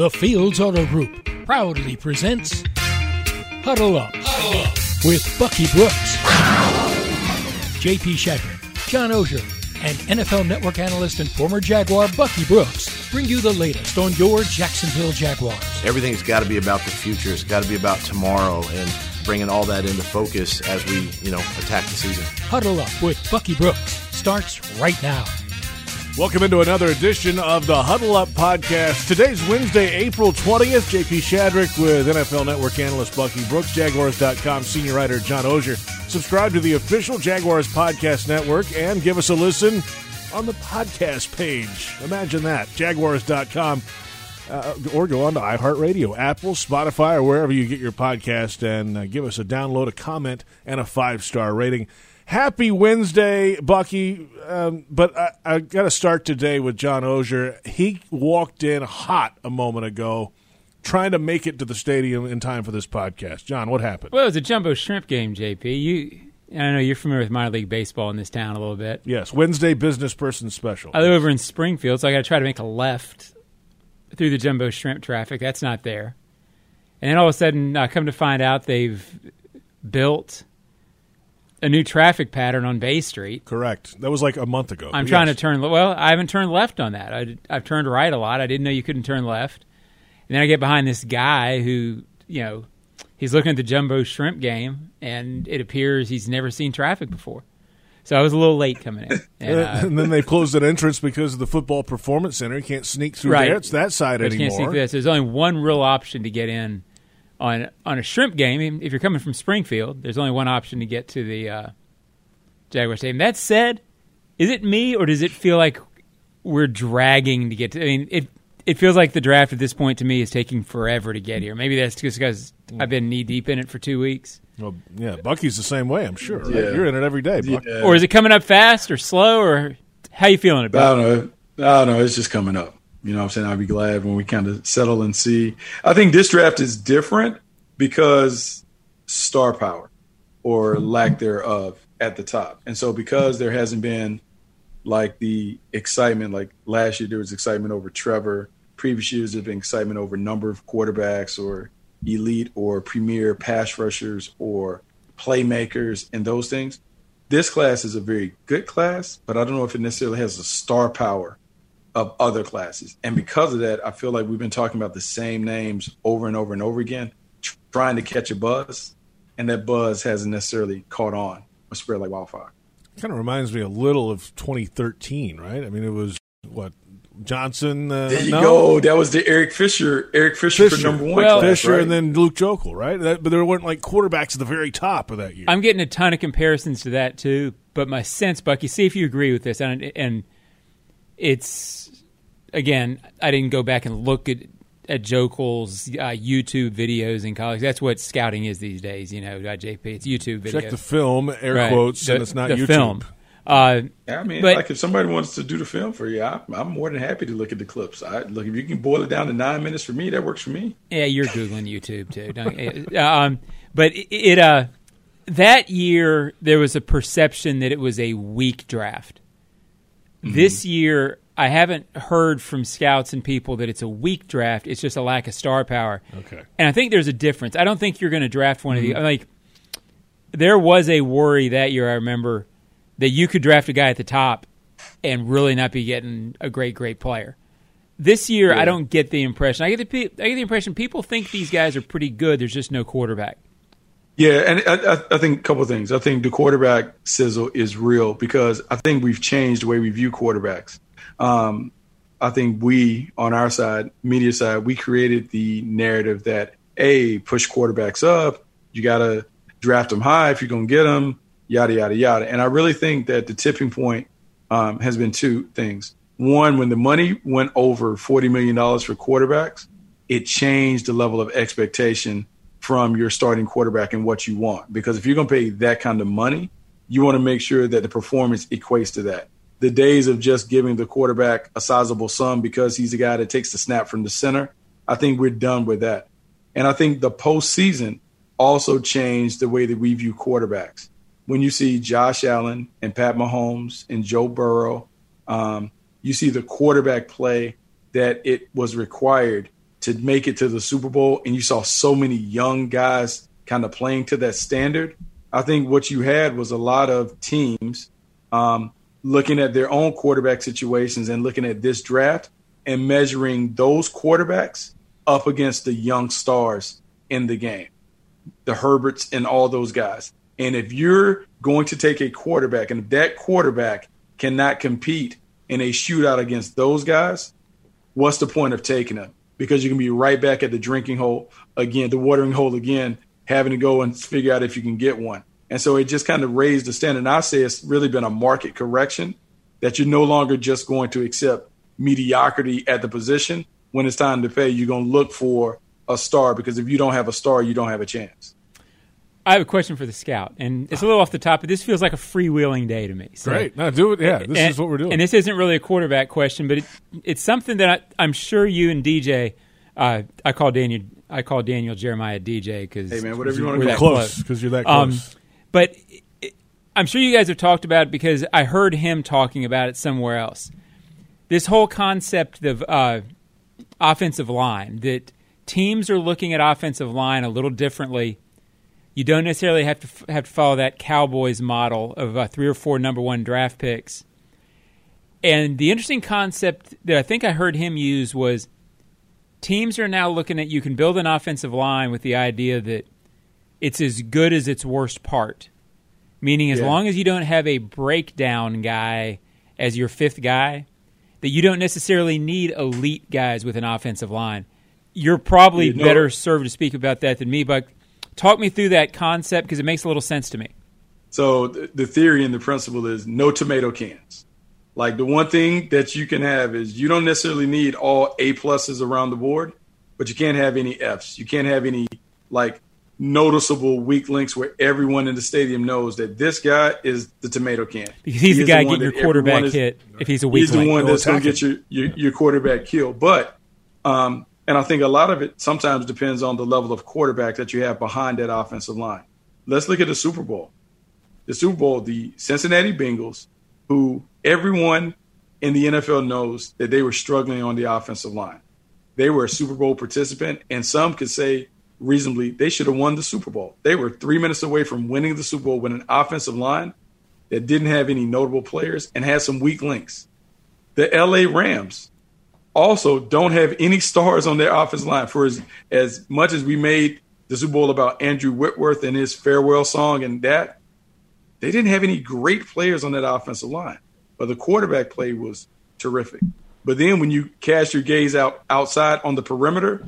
The Fields Auto Group proudly presents Huddle Up, Huddle Up. with Bucky Brooks, JP Shadrick, John Oehser, and NFL Network analyst and former Jaguar Bucky Brooks bring you the latest on your Jacksonville Jaguars. Everything's got to be about the future. It's got to be about tomorrow and bringing all that into focus as we, you know, attack the season. Huddle Up with Bucky Brooks starts right now. Welcome into another edition of the Huddle Up Podcast. Today's Wednesday, April 20th. JP Shadrick with NFL Network analyst Bucky Brooks, Jaguars.com senior writer John Oehser. Subscribe to the official Jaguars Podcast Network and give us a listen on the podcast page. Imagine that. Jaguars.com. Uh, or go on to iHeartRadio, Apple, Spotify, or wherever you get your podcast and uh, give us a download, a comment, and a five star rating. Happy Wednesday, Bucky. Um, but I, I got to start today with John Oehser. He walked in hot a moment ago, trying to make it to the stadium in time for this podcast. John, what happened? Well, it was a jumbo shrimp game, JP. You, I know you're familiar with minor league baseball in this town a little bit. Yes, Wednesday business person special. I live over in Springfield, so I got to try to make a left through the jumbo shrimp traffic. That's not there. And then all of a sudden, I come to find out they've built a new traffic pattern on Bay Street. Correct. That was like a month ago. I'm Yes. trying to turn. Well, I haven't turned left on that. I, I've turned right a lot. I didn't know you couldn't turn left. And then I get behind this guy who, you know, he's looking at the jumbo shrimp game, and it appears he's never seen traffic before. So I was a little late coming in. And, uh, and then they closed an entrance because of the football performance center. You can't sneak through Right. there. It's that side but you can't anymore. through that. So there's only one real option to get in on on a shrimp game. If you're coming from Springfield, there's only one option to get to the uh, Jaguar Stadium. That said, is it me or does it feel like we're dragging to get to? I mean, it it feels like the draft at this point to me is taking forever to get here. Maybe that's just because I've been knee deep in it for two weeks. Well, yeah, Bucky's the same way. I'm sure. right? Yeah. You're in it every day, Buck. Yeah. Or is it coming up fast or slow or how you feeling about? it? I don't know. I don't know. It's just coming up. You know what I'm saying? I'll be glad when we kind of settle and see. I think this draft is different because star power or lack thereof at the top. And so because there hasn't been like the excitement, like last year there was excitement over Trevor. Previous years there's been excitement over number of quarterbacks or elite or premier pass rushers or playmakers and those things. This class is a very good class, but I don't know if it necessarily has a star power of other classes. And because of that, I feel like we've been talking about the same names over and over and over again, tr- trying to catch a buzz, and that buzz hasn't necessarily caught on or spread like wildfire. Kind of reminds me a little of 2013, right? I mean, it was what Johnson. Uh, There you no? go. That was the Eric Fisher, Eric Fisher, Fisher. for number one. Well- class, Fisher right? and then Luke Joeckel, right? That, but there weren't like quarterbacks at the very top of that year. I'm getting a ton of comparisons to that too, but my sense, Bucky, see if you agree with this, and and it's again, I didn't go back and look at at Joeckel's uh, YouTube videos in college. That's what scouting is these days, you know, uh, JP. It's YouTube videos. Check the film, air Right. quotes, The- and it's not the YouTube. film. Uh, I mean, But- like if somebody wants to do the film for you, I, I'm more than happy to look at the clips. I look if you can boil it down to nine minutes for me, that works for me. Yeah, you're googling YouTube too. Don't, uh, um, but it, it uh, that year there was a perception that it was a weak draft. This year, I haven't heard from scouts and people that it's a weak draft. It's just a lack of star power. Okay. And I think there's a difference. I don't think you're going to draft one of the mm-hmm. like. There was a worry that year. I remember that you could draft a guy at the top and really not be getting a great, great player. This year, I don't get the impression. I get the I get the impression people think these guys are pretty good. There's just no quarterback. Yeah, and I, I, I think a couple of things. I think the quarterback sizzle is real because I think we've changed the way we view quarterbacks. Um, I think we, on our side, media side, we created the narrative that a push quarterbacks up. You got to draft them high if you're going to get them. Yada yada yada. And I really think that the tipping point um, has been two things. One, when the money went over forty million dollars for quarterbacks, it changed the level of expectation from your starting quarterback and what you want. Because if you're going to pay that kind of money, you want to make sure that the performance equates to that. The days of just giving the quarterback a sizable sum because he's the guy that takes the snap from the center, I think we're done with that. And I think the postseason also changed the way that we view quarterbacks. When you see Josh Allen and Pat Mahomes and Joe Burrow, um, you see the quarterback play that it was required to make it to the Super Bowl, and you saw so many young guys kind of playing to that standard. I think what you had was a lot of teams um, looking at their own quarterback situations and looking at this draft and measuring those quarterbacks up against the young stars in the game, the Herberts and all those guys. And if you're going to take a quarterback and that quarterback cannot compete in a shootout against those guys, what's the point of taking them? Because you can be right back at the drinking hole again, the watering hole again, having to go and figure out if you can get one. And so it just kind of raised the standard. And I say it's really been a market correction that you're no longer just going to accept mediocrity at the position. When it's time to pay, you're going to look for a star because if you don't have a star, you don't have a chance. I have a question for the scout, and it's a little off the top, but this feels like a freewheeling day to me. So, Great, no, do it. Yeah, this and, is what we're doing. And this isn't really a quarterback question, but it, it's something that I, am sure you and DJ. Uh, I call Daniel. I call Daniel Jeremiah DJ because hey man, whatever you want to call close because you're that um, close. Um, but I'm sure you guys have talked about it because I heard him talking about it somewhere else. This whole concept of uh, offensive line that teams are looking at offensive line a little differently you don't necessarily have to f- have to follow that Cowboys model of uh, three or four number one draft picks. And the interesting concept that I think I heard him use was teams are now looking at you can build an offensive line with the idea that it's as good as its worst part. Meaning, as yeah. long as you don't have a breakdown guy as your fifth guy, that you don't necessarily need elite guys with an offensive line. You're probably you know, better served to speak about that than me, but Talk me through that concept because it makes a little sense to me. So the theory and the principle is no tomato cans. Like the one thing that you can have is you don't necessarily need all A pluses around the board, but you can't have any Fs. You can't have any like noticeable weak links where everyone in the stadium knows that this guy is the tomato can. Because he's he the guy the getting your quarterback is, hit if he's a weak He's link. the one that's going to get your, your, your quarterback killed. But um, and I think a lot of it sometimes depends on the level of quarterback that you have behind that offensive line. Let's look at the Super Bowl. The Super Bowl, the Cincinnati Bengals, who everyone in the NFL knows that they were struggling on the offensive line. They were a Super Bowl participant, and some could say reasonably they should have won the Super Bowl. They were three minutes away from winning the Super Bowl with an offensive line that didn't have any notable players and had some weak links. The LA Rams, also don't have any stars on their offensive line. For as, as much as we made the Super Bowl about Andrew Whitworth and his farewell song and that, they didn't have any great players on that offensive line. But the quarterback play was terrific. But then when you cast your gaze out outside on the perimeter,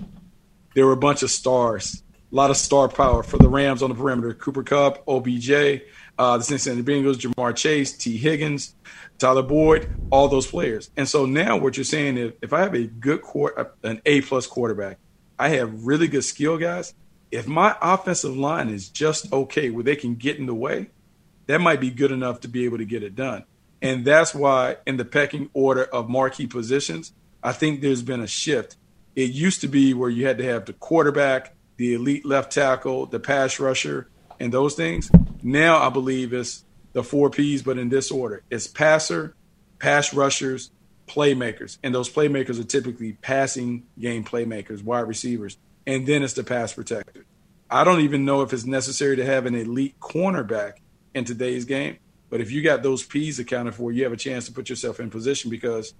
there were a bunch of stars, a lot of star power for the Rams on the perimeter. Cooper Kupp, OBJ, uh, the Cincinnati Bengals, Ja'Marr Chase, Tee Higgins, Tyler Boyd, all those players. And so now what you're saying is if I have a good quarter, an A plus quarterback, I have really good skill guys. If my offensive line is just okay where they can get in the way, that might be good enough to be able to get it done. And that's why in the pecking order of marquee positions, I think there's been a shift. It used to be where you had to have the quarterback, the elite left tackle, the pass rusher, and those things. Now I believe it's the four P's, but in this order. It's passer, pass rushers, playmakers. And those playmakers are typically passing game playmakers, wide receivers. And then it's the pass protector. I don't even know if it's necessary to have an elite cornerback in today's game. But if you got those P's accounted for, you have a chance to put yourself in position because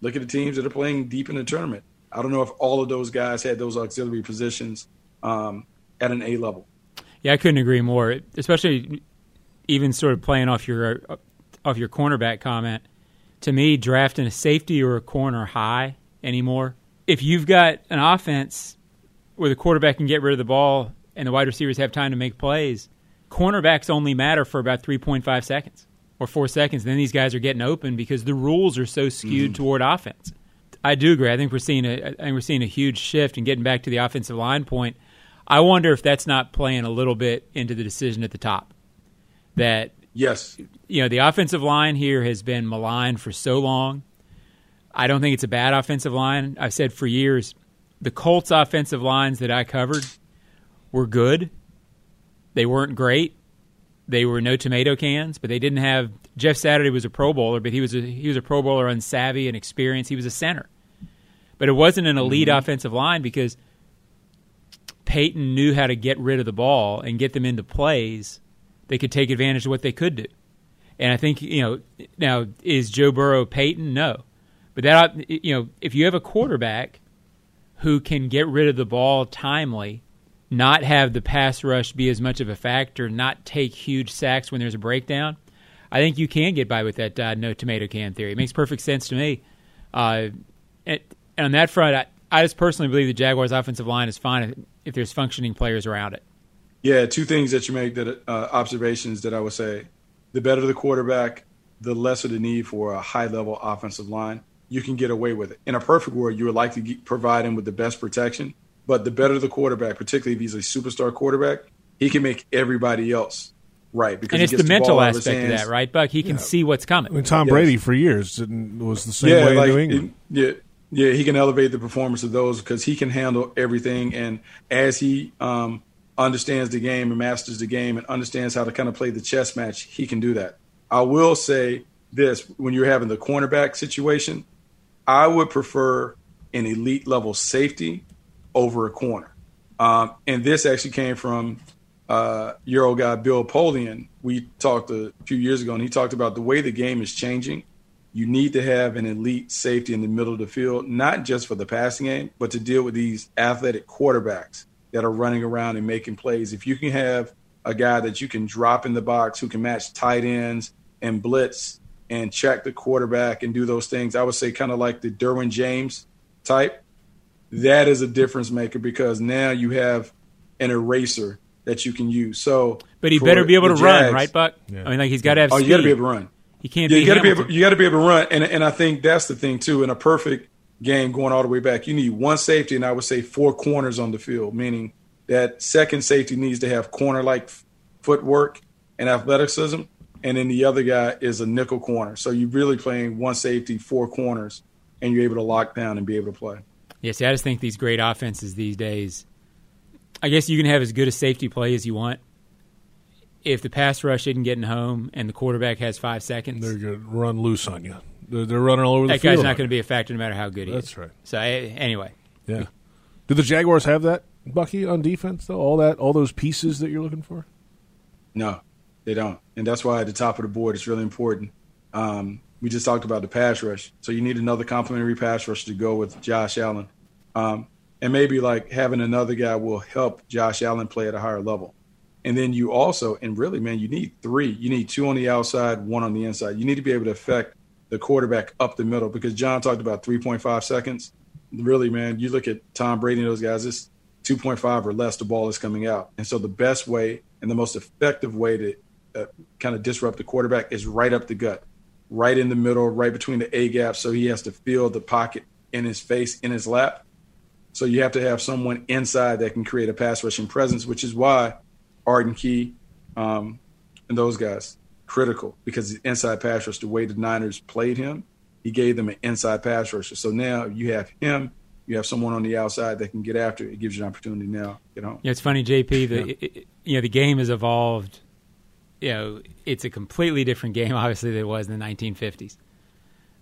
look at the teams that are playing deep in the tournament. I don't know if all of those guys had those auxiliary positions um, at an A level. Yeah, I couldn't agree more. Especially even sort of playing off your off your cornerback comment, to me, drafting a safety or a corner high anymore. If you've got an offense where the quarterback can get rid of the ball and the wide receivers have time to make plays, cornerbacks only matter for about 3.5 seconds or four seconds. Then these guys are getting open because the rules are so skewed mm. toward offense. I do agree. I think we're seeing a I think we're seeing a huge shift and getting back to the offensive line point. I wonder if that's not playing a little bit into the decision at the top that yes, you know the offensive line here has been maligned for so long. I don't think it's a bad offensive line. I've said for years the Colts offensive lines that I covered were good. They weren't great. They were no tomato cans, but they didn't have Jeff Saturday was a Pro Bowler, but he was a he was a Pro Bowler on savvy and experience. He was a center. But it wasn't an elite Mm-hmm. offensive line because Peyton knew how to get rid of the ball and get them into plays. They could take advantage of what they could do, and I think you know now is Joe Burrow Peyton? No, but that you know if you have a quarterback who can get rid of the ball timely, not have the pass rush be as much of a factor, not take huge sacks when there's a breakdown, I think you can get by with that uh, no tomato can theory. It makes perfect sense to me. Uh, and on that front, I, I just personally believe the Jaguars' offensive line is fine if, if there's functioning players around it. Yeah, two things that you make that uh, observations that I would say: the better the quarterback, the lesser the need for a high level offensive line. You can get away with it. In a perfect world, you would like to get, provide him with the best protection, but the better the quarterback, particularly if he's a superstar quarterback, he can make everybody else right because And he it's gets the ball mental out of aspect of that, right, Buck? He can see what's I mean, coming. Tom Yes. Brady for years didn't, was the same yeah, way like, in New England. Yeah, yeah, he can elevate the performance of those because he can handle everything. And as he um, understands the game and masters the game and understands how to kind of play the chess match, he can do that. I will say this: when you're having the cornerback situation, I would prefer an elite level safety over a corner. Um, and this actually came from uh, Euro guy Bill Polian. We talked a few years ago, and he talked about the way the game is changing. You need to have an elite safety in the middle of the field, not just for the passing game, but to deal with these athletic quarterbacks that are running around and making plays. If you can have a guy that you can drop in the box who can match tight ends and blitz and check the quarterback and do those things, I would say kind of like the Derwin James type. That is a difference maker because now you have an eraser that you can use. So, But he better be able to the run, right, Buck? Yeah. I mean, like he's got to have Oh, speed. you got to be able to run. He can't Yeah, you got to be able. You got to be able to run, and and I think that's the thing too. In a perfect game, going all the way back, you need one safety, and I would say four corners on the field, meaning that second safety needs to have corner-like footwork and athleticism, and then the other guy is a nickel corner. So you're really playing one safety, four corners, and you're able to lock down and be able to play. Yeah, see, I just think these great offenses these days. I guess you can have as good a safety play as you want. If the pass rush isn't getting home and the quarterback has five seconds, They're going to run loose on you. They're, they're running all over the field. that guy's not going to be a factor no matter how good he That's is. That's right. So anyway, Yeah. Do the Jaguars have that, Bucky, on defense though? All that, all those pieces that you're looking for. No, they don't, and that's why at the top of the board it's really important. Um, we just talked about the pass rush, so you need another complementary pass rush to go with Josh Allen, um, and maybe like having another guy will help Josh Allen play at a higher level. And then you also, and really, man, you need three. You need two on the outside, one on the inside. You need to be able to affect the quarterback up the middle because John talked about 3.5 seconds. Really, man, you look at Tom Brady and those guys, it's 2.5 or less, the ball is coming out. And so the best way and the most effective way to uh, kind of disrupt the quarterback is right up the gut, right in the middle, right between the A gap. So he has to feel the pocket in his face, in his lap. So you have to have someone inside that can create a pass rushing presence, which is why Arden Key um, and those guys critical because the inside pass rush, the way the Niners played him, he gave them an inside pass rusher. So now you have him, you have someone on the outside that can get after it. It gives you an opportunity now. You know, Yeah, it's funny, JP. The it- it- you know the game has evolved. You know, it's a completely different game, obviously, than it was in the 1950s.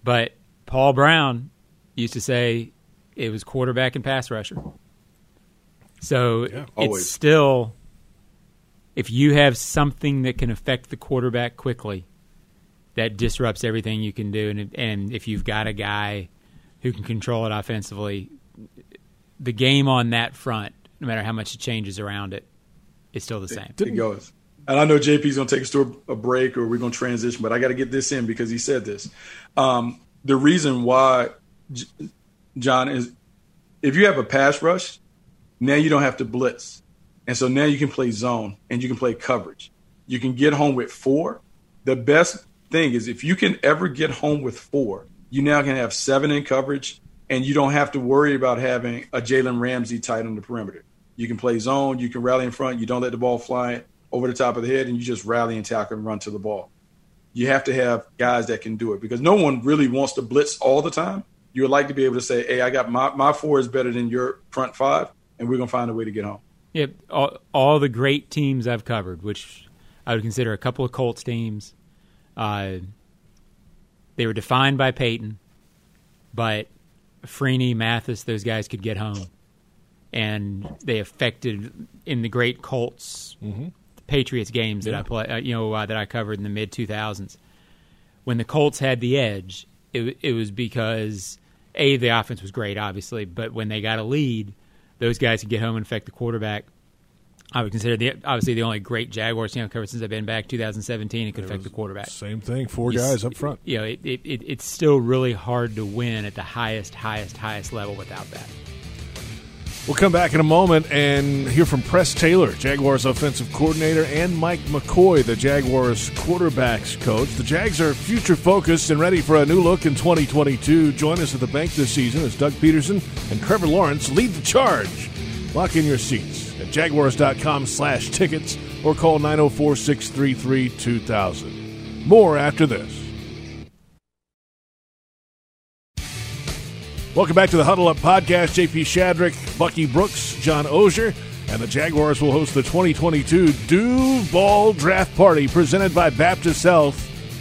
But Paul Brown used to say it was quarterback and pass rusher. So always. it's still, if you have something that can affect the quarterback quickly, that disrupts everything you can do. And and if you've got a guy who can control it offensively, the game on that front, no matter how much it changes around it, is still the same. it goes. And I know JP's going to take us to a, break or we're going to transition, but I got to get this in because he said this. Um, the reason why, J- John, is if you have a pass rush, now you don't have to blitz. And so now you can play zone and you can play coverage. You can get home with four. The best thing is if you can ever get home with four, you now can have seven in coverage and you don't have to worry about having a Jalen Ramsey tight on the perimeter. You can play zone, you can rally in front, you don't let the ball fly over the top of the head, and you just rally and tackle and run to the ball. You have to have guys that can do it because no one really wants to blitz all the time. You would like to be able to say, hey, I got my, my four is better than your front five, and we're going to find a way to get home. Yeah, all, all the great teams I've covered, which I would consider a couple of Colts teams, uh, they were defined by Peyton, but Freeney, Mathis, those guys could get home, and they affected in the great Colts, Patriots games that I play, uh, you know, uh, that I covered in the mid two thousands. When the Colts had the edge, it it was because a the offense was great, obviously, but when they got a lead, those guys could get home and affect the quarterback. I would consider the obviously the only great Jaguars team I've covered since I've been back 2017. It could affect the quarterback. Same thing, four guys up front. You know, it, it, it, it's still really hard to win at the highest, highest, highest level without that. We'll come back in a moment and hear from Press Taylor, Jaguars offensive coordinator, and Mike McCoy, the Jaguars quarterbacks coach. The Jags are future focused and ready for a new look in 2022. Join us at the bank this season as Doug Pederson and Trevor Lawrence lead the charge. Lock in your seats at jaguars.com slash tickets or call 904 633 2000. More after this. Welcome back to the Huddle Up Podcast. JP Shadrick, Bucky Brooks, John Oehser, and the Jaguars will host the 2022 Duval Draft Party presented by Baptist Health.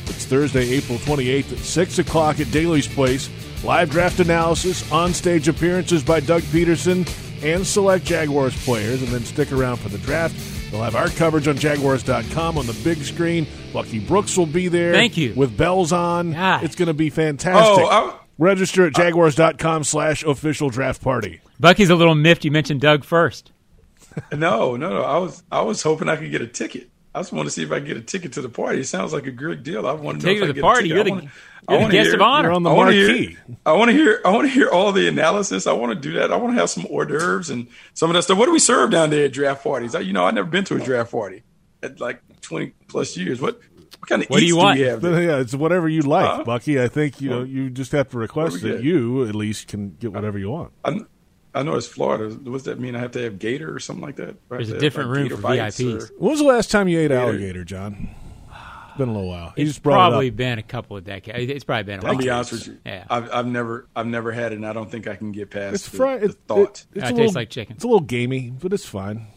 It's Thursday, April 28th at 6 o'clock at Daly's Place. Live draft analysis, on-stage appearances by Doug Pederson and select Jaguars players, and then stick around for the draft. We'll have our coverage on Jaguars.com on the big screen. Bucky Brooks will be there. Thank you. With bells on. God. It's going to be fantastic. Oh, I, Register at jaguars.com slash official draft party. Bucky's a little miffed you mentioned Doug first. no, no, no. I was I was hoping I could get a ticket. I just want to see if I can get a ticket to the party. It sounds like a great deal. I want to know Ticket to the get party. A You're ticket. the, I wanna- I you're the guest hear- of honor. On the I want to marquee. hear. I want to hear. I want to hear all the analysis. I want to do that. I want to have some hors d'oeuvres and some of that stuff. What do we serve down there at draft parties? I, you know, I've never been to a draft party at like twenty plus years. What what kind of What do eats you want? we have? Yeah, it's whatever you like, Huh? Bucky. I think you know you just have to request what that you at least can get whatever you want. I, I know it's Florida. What's that mean? I have to have gator or something like that. Right There's a there, different like room gator for VIPs. or- When was the last time you ate Gator. alligator, John? It's been a little while. He It's probably it been a couple of decades. It's probably been a I'll be honest with you. Yeah. I've, I've never I've never had it, and I don't think I can get past It's the, fried. the It, thought. it, it's Yeah, a it little, tastes like chicken. It's a little gamey, but it's fine.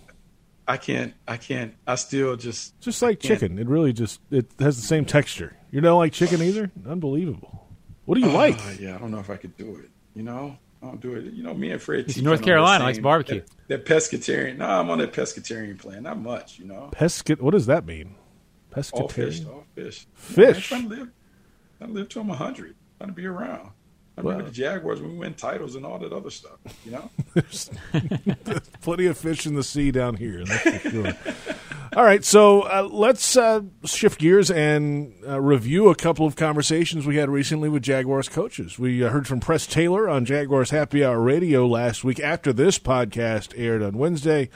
I can't. I can't. I still just. Just like chicken, it really just it has the same texture. You don't like chicken either? Unbelievable. What do you like? Uh, yeah, I don't know if I could do it. You know, I don't do it. You know, me and Fred. He's North kinda on the Carolina, likes barbecue. That, that pescatarian. No, I'm on that pescatarian plan. Not much. You know, Pescat. What does that mean? all fish. Pescatarian. All fish. Fish? Yeah, I'm trying to live. Trying to live till I'm 100. Trying to be around. I remember Wow. the Jaguars when we win titles and all that other stuff. You know. Plenty of fish in the sea down here. That's for sure. All right, so uh, let's uh, shift gears and uh, review a couple of conversations we had recently with Jaguars coaches. We uh, heard from Press Taylor on Jaguars Happy Hour Radio last week after this podcast aired on Wednesday.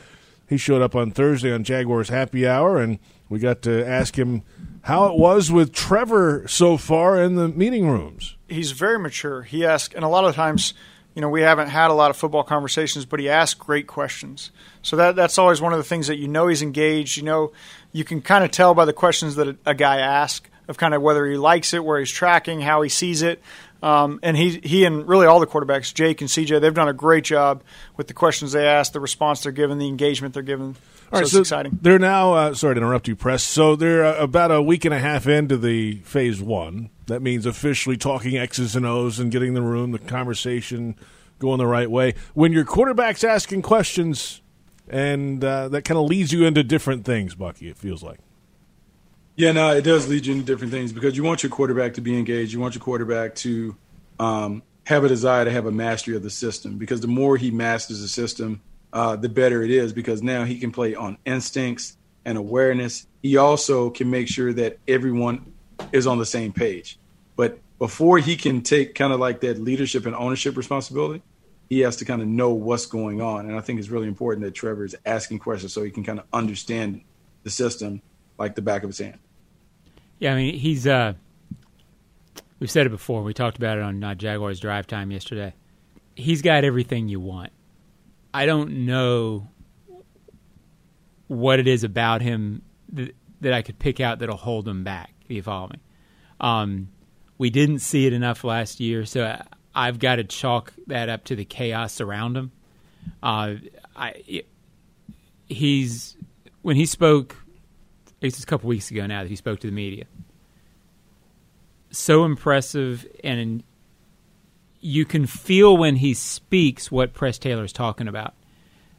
He showed up on Thursday on Jaguars Happy Hour, and we got to ask him how it was with Trevor so far in the meeting rooms. he's very mature. He asks, and a lot of times, you know, we haven't had a lot of football conversations, but he asks great questions. So that that's always one of the things that you know he's engaged. You know, you can kind of tell by the questions that a, a guy asks of kind of whether he likes it, where he's tracking, how he sees it. Um, and he he and really all the quarterbacks, Jake and CJ, they've done a great job with the questions they ask, the response they're given, the engagement they're given. All so right, it's so exciting. They're now uh, sorry to interrupt you, press. So they're uh, about a week and a half into the phase one. That means officially talking X's and O's and getting the room, the conversation going the right way. When your quarterback's asking questions, and uh, that kind of leads you into different things, Bucky. It feels like. Yeah, no, it does lead you into different things because you want your quarterback to be engaged. You want your quarterback to um, have a desire to have a mastery of the system because the more he masters the system, uh, the better it is because now he can play on instincts and awareness. He also can make sure that everyone is on the same page. But before he can take kind of like that leadership and ownership responsibility, he has to kind of know what's going on. And I think it's really important that Trevor is asking questions so he can kind of understand the system like the back of his hand. Yeah, I mean, he's. Uh, we've said it before. We talked about it on uh, Jaguars Drive Time yesterday. He's got everything you want. I don't know what it is about him that, I could pick out that'll hold him back. If you follow me, um, we didn't see it enough last year, so I, I've got to chalk that up to the chaos around him. Uh, I, he's when he spoke it's a couple weeks ago now that he spoke to the media. So impressive, and you can feel when he speaks what Press Taylor is talking about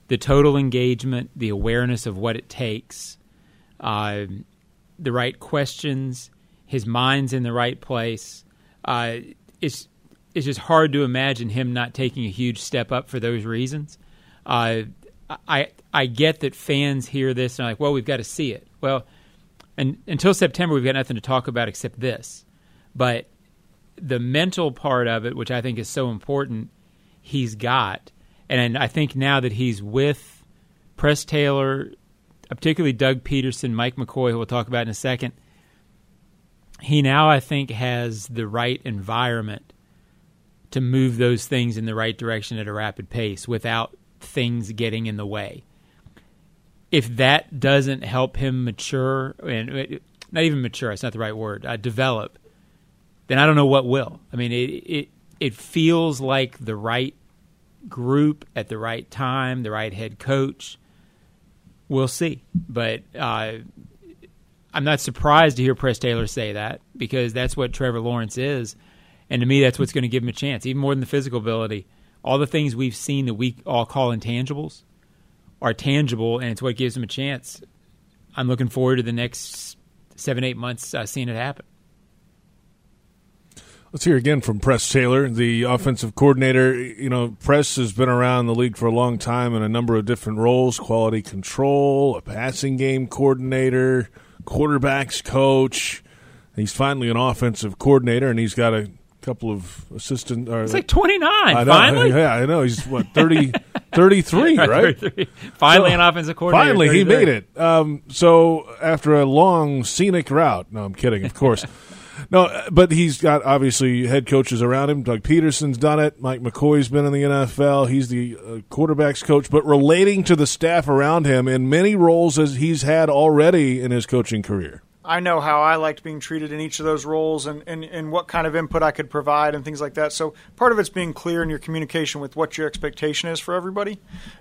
the total engagement, the awareness of what it takes, uh, the right questions, his mind's in the right place. Uh, it's it's just hard to imagine him not taking a huge step up for those reasons. Uh, I I get that fans hear this and are like, well, we've got to see it. Well, and until September, we've got nothing to talk about except this. But the mental part of it, which I think is so important, he's got. And I think now that he's with Press Taylor, particularly Doug Pederson, Mike McCoy, who we'll talk about in a second, he now, I think, has the right environment to move those things in the right direction at a rapid pace without things getting in the way. If that doesn't help him mature, and not even mature, it's not the right word, uh, develop, then I don't know what will. I mean, it, it it feels like the right group at the right time, the right head coach. We'll see, but uh, I'm not surprised to hear Press Taylor say that because that's what Trevor Lawrence is, and to me, that's what's going to give him a chance, even more than the physical ability. All the things we've seen that we all call intangibles are tangible, and it's what gives him a chance. I'm looking forward to the next seven, eight months uh, seeing it happen. Let's hear again from Press Taylor, the offensive coordinator. You know, Press has been around the league for a long time in a number of different roles quality control, a passing game coordinator, quarterbacks coach. He's finally an offensive coordinator, and he's got a couple of assistant. Or, it's like 29, I know, finally? Yeah, I know. He's, what, 30, 33, right? 33. Finally, so, an offensive coordinator. Finally, he made it. Um, so, after a long, scenic route. No, I'm kidding, of course. No, but he's got obviously head coaches around him. Doug Pederson's done it. Mike McCoy's been in the NFL. He's the uh, quarterbacks coach, but relating to the staff around him in many roles as he's had already in his coaching career. I know how I liked being treated in each of those roles and, and, and what kind of input I could provide and things like that. So part of it's being clear in your communication with what your expectation is for everybody.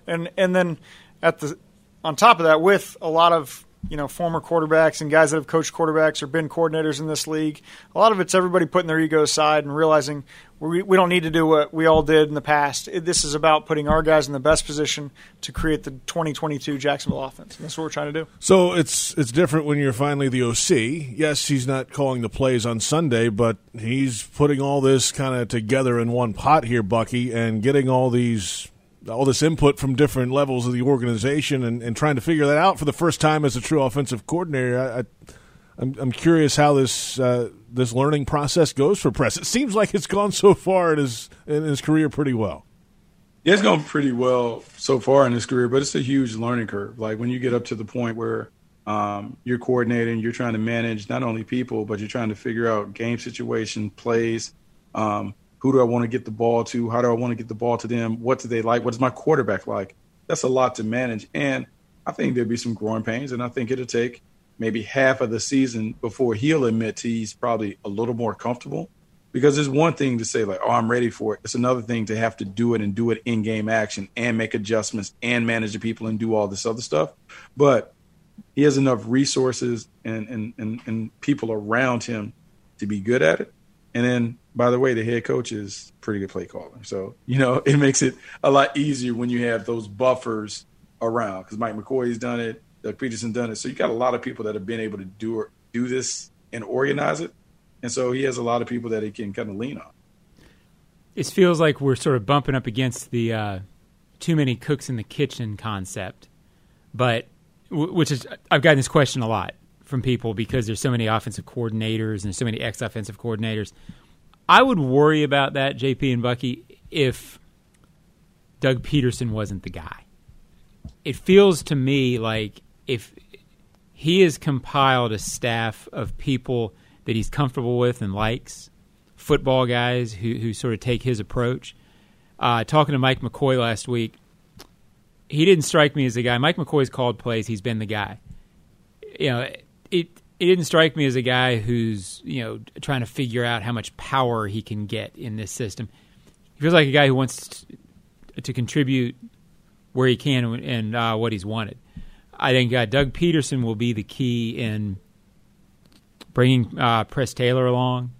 And and then at the on top of that with a lot of you know former quarterbacks and guys that have coached quarterbacks or been coordinators in this league. A lot of it's everybody putting their ego aside and realizing we, we don't need to do what we all did in the past. This is about putting our guys in the best position to create the 2022 Jacksonville offense. And that's what we're trying to do. So it's it's different when you're finally the OC. Yes, he's not calling the plays on Sunday, but he's putting all this kind of together in one pot here, Bucky, and getting all these all this input from different levels of the organization and, and trying to figure that out for the first time as a true offensive coordinator. I, I, I'm, I'm curious how this uh, this learning process goes for Press. It seems like it's gone so far in his in his career pretty well. Yeah, it's gone pretty well so far in his career, but it's a huge learning curve. Like when you get up to the point where um, you're coordinating, you're trying to manage not only people, but you're trying to figure out game situation, plays. Um, who do I want to get the ball to? How do I want to get the ball to them? What do they like? What is my quarterback like? That's a lot to manage. And I think there'll be some growing pains. And I think it'll take maybe half of the season before he'll admit he's probably a little more comfortable. Because it's one thing to say, like, oh, I'm ready for it. It's another thing to have to do it and do it in game action and make adjustments and manage the people and do all this other stuff. But he has enough resources and, and, and, and people around him to be good at it. And then by the way, the head coach is pretty good play caller. So, you know, it makes it a lot easier when you have those buffers around because Mike McCoy's done it, Doug Pederson done it. So you got a lot of people that have been able to do do this and organize it. And so he has a lot of people that he can kind of lean on. It feels like we're sort of bumping up against the uh, too many cooks in the kitchen concept, but which is I've gotten this question a lot from people because there's so many offensive coordinators and so many ex-offensive coordinators. I would worry about that, JP and Bucky, if Doug Pederson wasn't the guy. It feels to me like if he has compiled a staff of people that he's comfortable with and likes, football guys who, who sort of take his approach. Uh, talking to Mike McCoy last week, he didn't strike me as the guy. Mike McCoy's called plays; he's been the guy. You know, it it didn't strike me as a guy who's you know trying to figure out how much power he can get in this system. He feels like a guy who wants to contribute where he can and uh, what he's wanted. I think uh, Doug Pederson will be the key in bringing uh, Press Taylor along,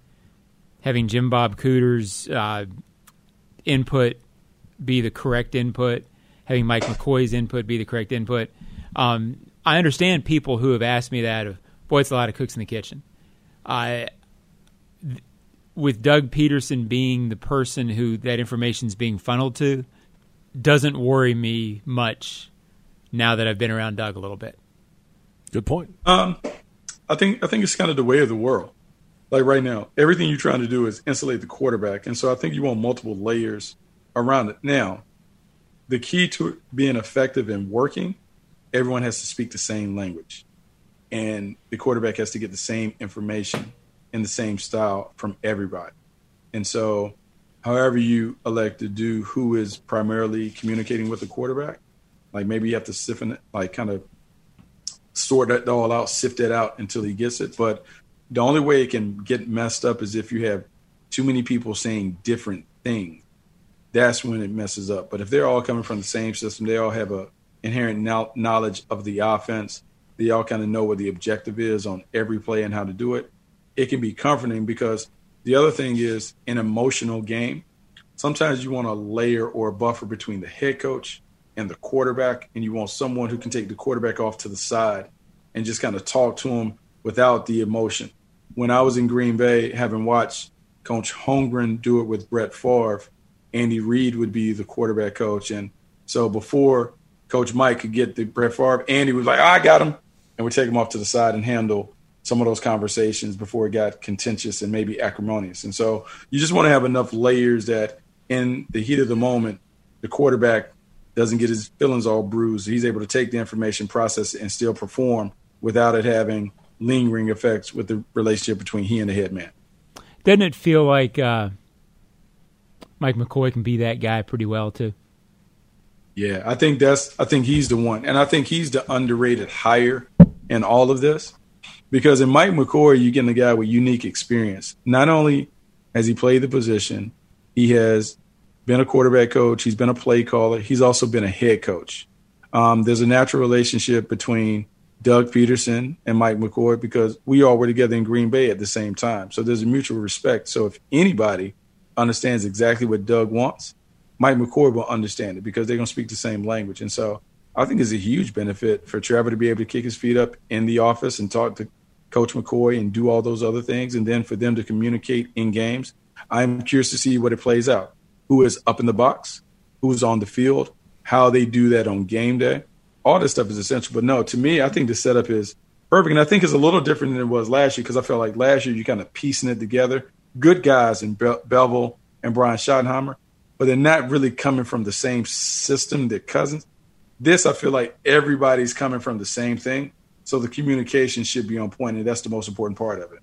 having Jim Bob Cooter's uh, input be the correct input, having Mike McCoy's input be the correct input. Um, I understand people who have asked me that of, boy, it's a lot of cooks in the kitchen. I, th- with Doug Pederson being the person who that information is being funneled to, doesn't worry me much now that I've been around Doug a little bit. Good point. Um, I think I think it's kind of the way of the world. Like right now, everything you're trying to do is insulate the quarterback, and so I think you want multiple layers around it. Now, the key to being effective and working, everyone has to speak the same language, and the quarterback has to get the same information in the same style from everybody. And so, however you elect to do, who is primarily communicating with the quarterback, like maybe you have to siphon it, like kind of sort that all out, sift it out until he gets it. But the only way it can get messed up is if you have too many people saying different things. That's when it messes up. But if they're all coming from the same system, they all have a inherent knowledge of the offense. They all kind of know what the objective is on every play and how to do it. It can be comforting because the other thing is an emotional game. Sometimes you want a layer or a buffer between the head coach and the quarterback, and you want someone who can take the quarterback off to the side and just kind of talk to him without the emotion. When I was in Green Bay, having watched Coach Holmgren do it with Brett Favre, Andy Reid would be the quarterback coach. And so before Coach Mike could get the Brett Favre, Andy was like, I got him. And we take them off to the side and handle some of those conversations before it got contentious and maybe acrimonious. And so you just want to have enough layers that in the heat of the moment, the quarterback doesn't get his feelings all bruised. He's able to take the information, process it, and still perform without it having lingering effects with the relationship between he and the head man. Doesn't it feel like uh, Mike McCoy can be that guy pretty well too? Yeah, I think that's I think he's the one, and I think he's the underrated hire in all of this because in Mike McCoy, you're getting a guy with unique experience. Not only has he played the position, he has been a quarterback coach. He's been a play caller. He's also been a head coach. Um, there's a natural relationship between Doug Pederson and Mike McCoy because we all were together in Green Bay at the same time. So there's a mutual respect. So if anybody understands exactly what Doug wants, Mike McCoy will understand it because they're going to speak the same language. And so I think is a huge benefit for Trevor to be able to kick his feet up in the office and talk to Coach McCoy and do all those other things. And then for them to communicate in games, I'm curious to see what it plays out who is up in the box, who's on the field, how they do that on game day. All this stuff is essential. But no, to me, I think the setup is perfect. And I think it's a little different than it was last year because I felt like last year you kind of piecing it together. Good guys in Be- Bevell and Brian Schottenheimer, but they're not really coming from the same system that Cousins. This, I feel like everybody's coming from the same thing. So the communication should be on point, and that's the most important part of it.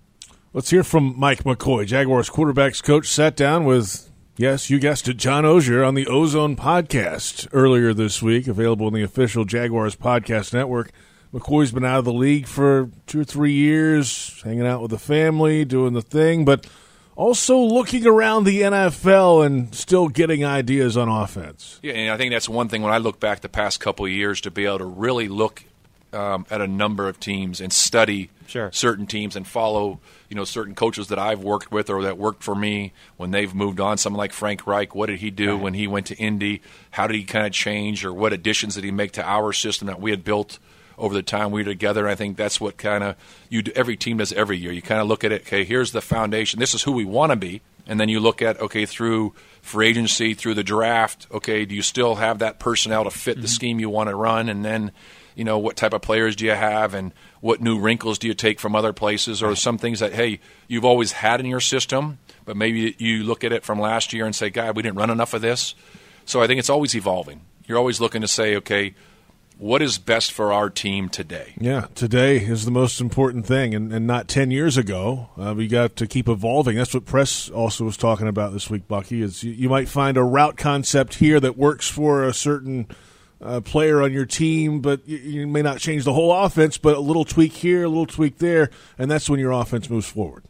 Let's hear from Mike McCoy, Jaguars quarterbacks coach, sat down with Yes, you guessed it. John Oehser on the Ozone podcast earlier this week, available in the official Jaguars podcast network. McCoy's been out of the league for two or three years, hanging out with the family, doing the thing, but also looking around the NFL and still getting ideas on offense. Yeah, and I think that's one thing when I look back the past couple of years to be able to really look um, at a number of teams and study sure. certain teams and follow you know certain coaches that I've worked with or that worked for me when they've moved on. Someone like Frank Reich, what did he do right. when he went to Indy? How did he kind of change, or what additions did he make to our system that we had built over the time we were together? I think that's what kind of you do, every team does every year. You kind of look at it. Okay, here's the foundation. This is who we want to be, and then you look at okay through free agency, through the draft. Okay, do you still have that personnel to fit mm-hmm. the scheme you want to run, and then you know what type of players do you have and what new wrinkles do you take from other places or some things that hey you've always had in your system but maybe you look at it from last year and say god we didn't run enough of this so i think it's always evolving you're always looking to say okay what is best for our team today? Yeah, today is the most important thing, and, and not 10 years ago. Uh, we got to keep evolving. That's what Press also was talking about this week, Bucky, is you, you might find a route concept here that works for a certain – uh, player on your team, but you, you, may not change the whole offense, but a little tweak here, a little tweak there, and that's when your offense moves forward.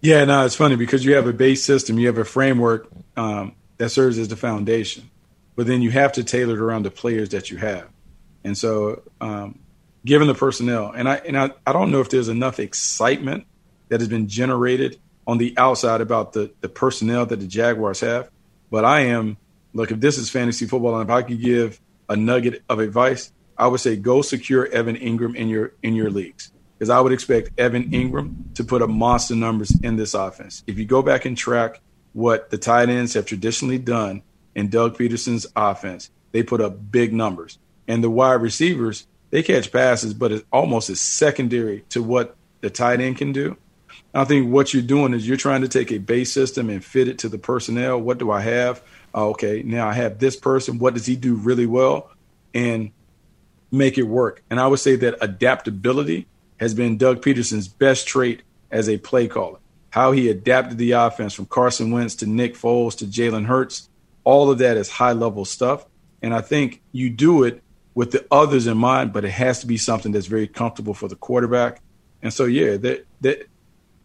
Yeah, no, it's funny because you have a base system, you have a framework um, that serves as the foundation, but then you have to tailor it around the players that you have. And so, um, given the personnel, and I and I, I don't know if there's enough excitement that has been generated on the outside about the the personnel that the Jaguars have But I am look if this is fantasy football, and if I could give a nugget of advice, I would say go secure Evan Engram in your in your leagues because I would expect Evan Engram to put up monster numbers in this offense. If you go back and track what the tight ends have traditionally done in Doug Pederson's offense, they put up big numbers. And the wide receivers, they catch passes, but it almost is secondary to what the tight end can do. I think what you're doing is you're trying to take a base system and fit it to the personnel. What do I have? Oh, okay, now I have this person. What does he do really well? And make it work. And I would say that adaptability has been Doug Pederson's best trait as a play caller. How he adapted the offense from Carson Wentz to Nick Foles to Jalen Hurts, all of that is high level stuff. And I think you do it with the others in mind, but it has to be something that's very comfortable for the quarterback. And so, yeah, that, that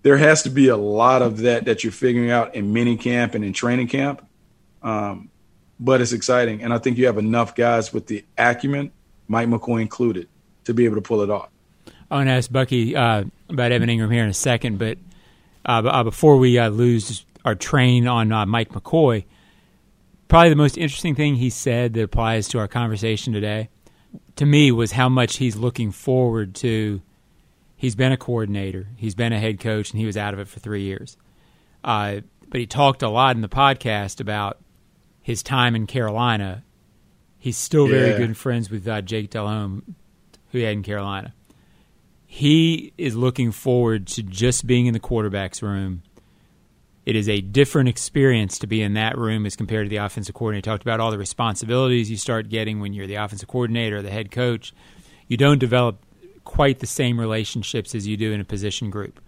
there has to be a lot of that that you're figuring out in mini camp and in training camp. Um, but it's exciting. And I think you have enough guys with the acumen, Mike McCoy included, to be able to pull it off. I want to ask Bucky uh, about Evan Engram here in a second, but uh, uh before we uh, lose our train on uh, Mike McCoy, probably the most interesting thing he said that applies to our conversation today, to me, was how much he's looking forward to. He's been a coordinator, he's been a head coach, and he was out of it for three years. Uh, but he talked a lot in the podcast about his time in Carolina. He's still yeah. very good friends with Jake Delhomme, who he had in Carolina he is looking forward to just being in the quarterback's room. It is a different experience to be in that room as compared to the offensive coordinator. He talked about all the responsibilities you start getting when you're the offensive coordinator or the head coach. You don't develop quite the same relationships as you do in a position group.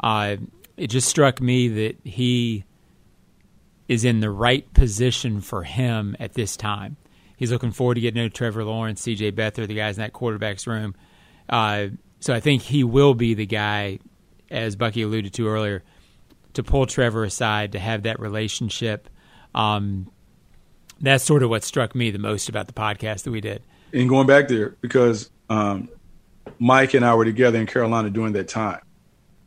Uh, it just struck me that he is in the right position for him at this time. He's looking forward to getting to Trevor Lawrence, C.J. Beathard, the guys in that quarterback's room. Uh, so I think he will be the guy, as Bucky alluded to earlier, to pull Trevor aside to have that relationship. Um, that's sort of what struck me the most about the podcast that we did. And going back there, because um, Mike and I were together in Carolina during that time.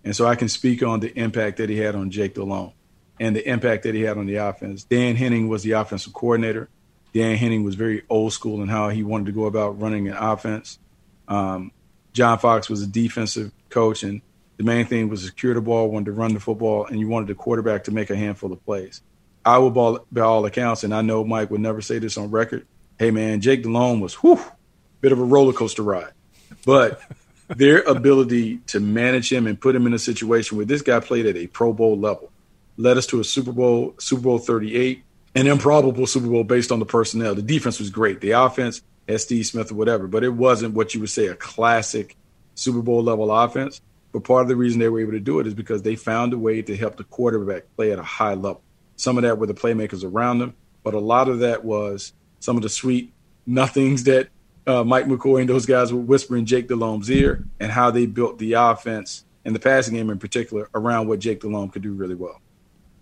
And so I can speak on the impact that he had on Jake Delhomme and the impact that he had on the offense. Dan Henning was the offensive coordinator. Dan Henning was very old school in how he wanted to go about running an offense. Um, John Fox was a defensive coach, and the main thing was to secure the ball, wanted to run the football, and you wanted the quarterback to make a handful of plays. I would, ball, by all accounts, and I know Mike would never say this on record. Hey man, Jake Delhomme was whew, bit of a roller coaster ride, but their ability to manage him and put him in a situation where this guy played at a Pro Bowl level led us to a Super Bowl, Super Bowl 38, an improbable Super Bowl based on the personnel. The defense was great. The offense SD Smith or whatever, but it wasn't what you would say a classic Super Bowl level offense. But part of the reason they were able to do it is because they found a way to help the quarterback play at a high level. Some of that were the playmakers around them, but a lot of that was some of the sweet nothings that uh, Mike McCoy and those guys were whispering Jake Delhomme's ear and how they built the offense and the passing game in particular around what Jake Delhomme could do really well.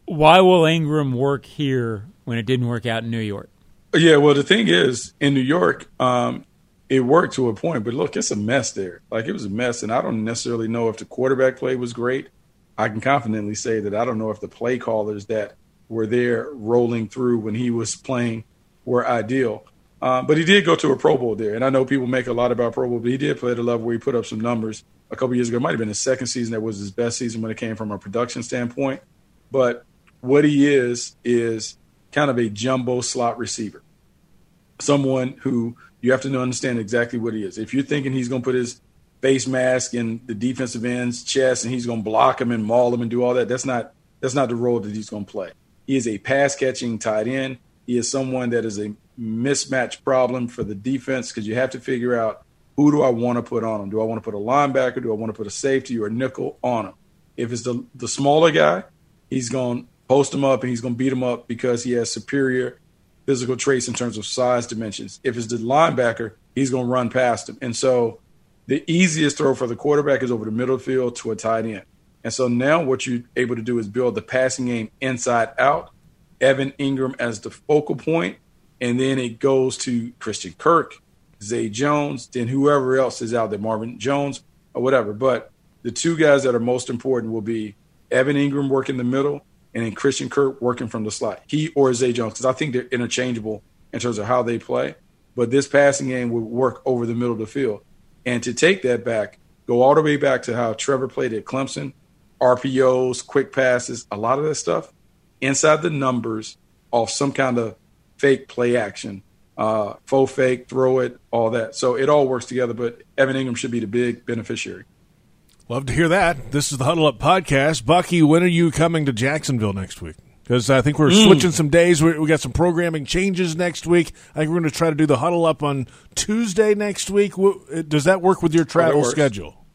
Why will Engram work here when it didn't work out in New York? Yeah, well, the thing is, in New York, um, it worked to a point, but look, it's a mess there. Like it was a mess, and I don't necessarily know if the quarterback play was great. I can confidently say that I don't know if the play callers that were there rolling through when he was playing were ideal. Um, but he did go to a Pro Bowl there, and I know people make a lot about Pro Bowl, but he did play at a level where he put up some numbers a couple years ago. It might have been his second season that was his best season when it came from a production standpoint. But what he is is kind of a jumbo slot receiver. Someone who you have to understand exactly what he is. If you're thinking he's going to put his face mask in the defensive end's chest and he's going to block him and maul him and do all that, that's not that's not the role that he's going to play. He is a pass catching tight end. He is someone that is a mismatch problem for the defense because you have to figure out who do I want to put on him? Do I want to put a linebacker? Do I want to put a safety or a nickel on him? If it's the the smaller guy, he's going to post him up and he's going to beat him up because he has superior physical traits in terms of size dimensions. If it's the linebacker, he's going to run past him. And so the easiest throw for the quarterback is over the middle field to a tight end. And so now what you're able to do is build the passing game inside out, Evan Engram as the focal point, and then it goes to Christian Kirk, Zay Jones, then whoever else is out there, Marvin Jones or whatever. But the two guys that are most important will be Evan Engram working the middle and then Christian Kirk working from the slot. He or Zay Jones, because I think they're interchangeable in terms of how they play. But this passing game would work over the middle of the field. And to take that back, go all the way back to how Trevor played at Clemson, RPOs, quick passes, a lot of that stuff inside the numbers off some kind of fake play action, uh, faux fake, throw it, all that. So it all works together. But Evan Engram should be the big beneficiary. Love to hear that. This is the Huddle Up Podcast. Bucky, when are you coming to Jacksonville next week? Because I think we're mm. switching some days. We, we, got some programming changes next week. I think we're going to try to do the Huddle Up on Tuesday next week. Does that work with your travel that schedule?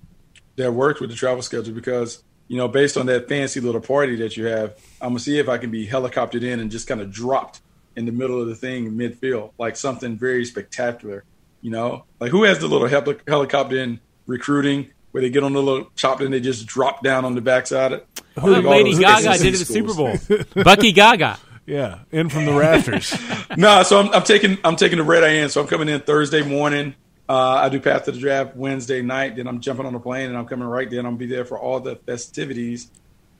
That works with the travel schedule because, you know, based on that fancy little party that you have, I'm going to see if I can be helicoptered in and just kind of dropped in the middle of the thing in midfield, like something very spectacular. You know, like who has the little heli- helicopter in recruiting where they get on the little chopper and they just drop down on the backside of it. Oh, Lady Gaga did it at the Super Bowl. Bucky Gaga. Yeah, in from the rafters. no, so I'm, I'm, taking I'm taking the red eye in. So I'm coming in Thursday morning. Uh, I do path to the draft Wednesday night. Then I'm jumping on the plane and I'm coming right then. I'll be there for all the festivities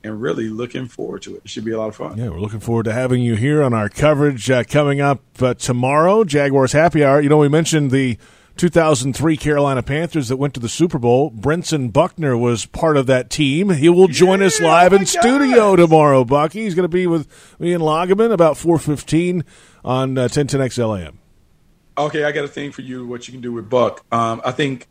and really looking forward to it. It should be a lot of fun. Yeah, we're looking forward to having you here on our coverage uh, coming up uh, tomorrow. Jaguars Happy Hour. You know, we mentioned the 2003 Carolina Panthers that went to the Super Bowl. Brentson Buckner was part of that team. He will join yeah, us live oh in studio tomorrow, Bucky. He's going to be with me and Lageman about 415 on uh, 1010XLAM. Okay, I got a thing for you, what you can do with Buck. Um, I think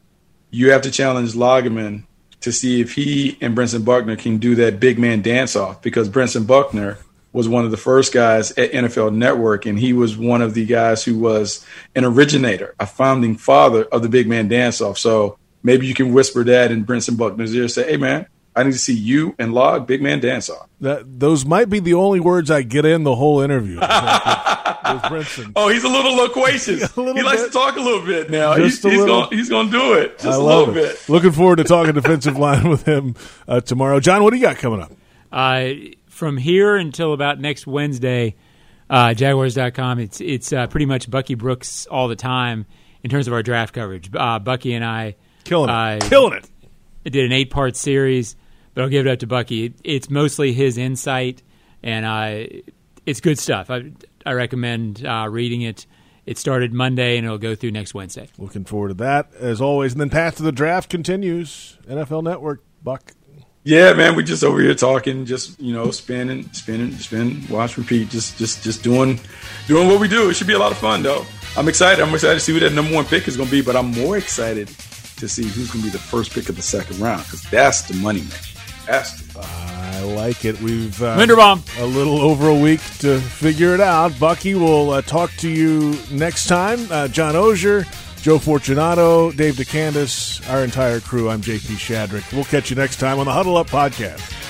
you have to challenge Lageman to see if he and Brentson Buckner can do that big man dance off because Brentson Buckner – was one of the first guys at NFL Network, and he was one of the guys who was an originator, a founding father of the Big Man Dance Off. So maybe you can whisper that in Brentson Buckner's ear, say, "Hey, man." I need to see you and Log Big Man dance off. That those might be the only words I get in the whole interview. oh, he's a little loquacious. a little he likes to talk a little bit now. Just he's, he's going he's going to do it just I a little it. bit. Looking forward to talking defensive line with him uh, tomorrow. John, what do you got coming up? Uh, from here until about next Wednesday, uh, Jaguars.com, it's it's uh, pretty much Bucky Brooks all the time in terms of our draft coverage. Uh, Bucky and I killing it, uh, killing it. I did an eight part series, but I'll give it up to Bucky. It, it's mostly his insight, and uh, it's good stuff. I, I recommend uh, reading it. It started Monday, and it'll go through next Wednesday. Looking forward to that as always. And then Path to the Draft continues. NFL Network, Buck. Yeah, man, we just over here talking, just you know, spinning, spinning, spin, watch, repeat, just just just doing doing what we do. It should be a lot of fun, though. I'm excited. I'm excited to see who that number one pick is going to be, but I'm more excited to see who's going to be the first pick of the second round because that's the money man. That's the I like it. We've uh, Linderbaum a little over a week to figure it out. Bucky will uh, talk to you next time. Uh, John Oehser Joe Fortunato, Dave DeCandis, our entire crew. I'm JP Shadrick. We'll catch you next time on the Huddle Up Podcast.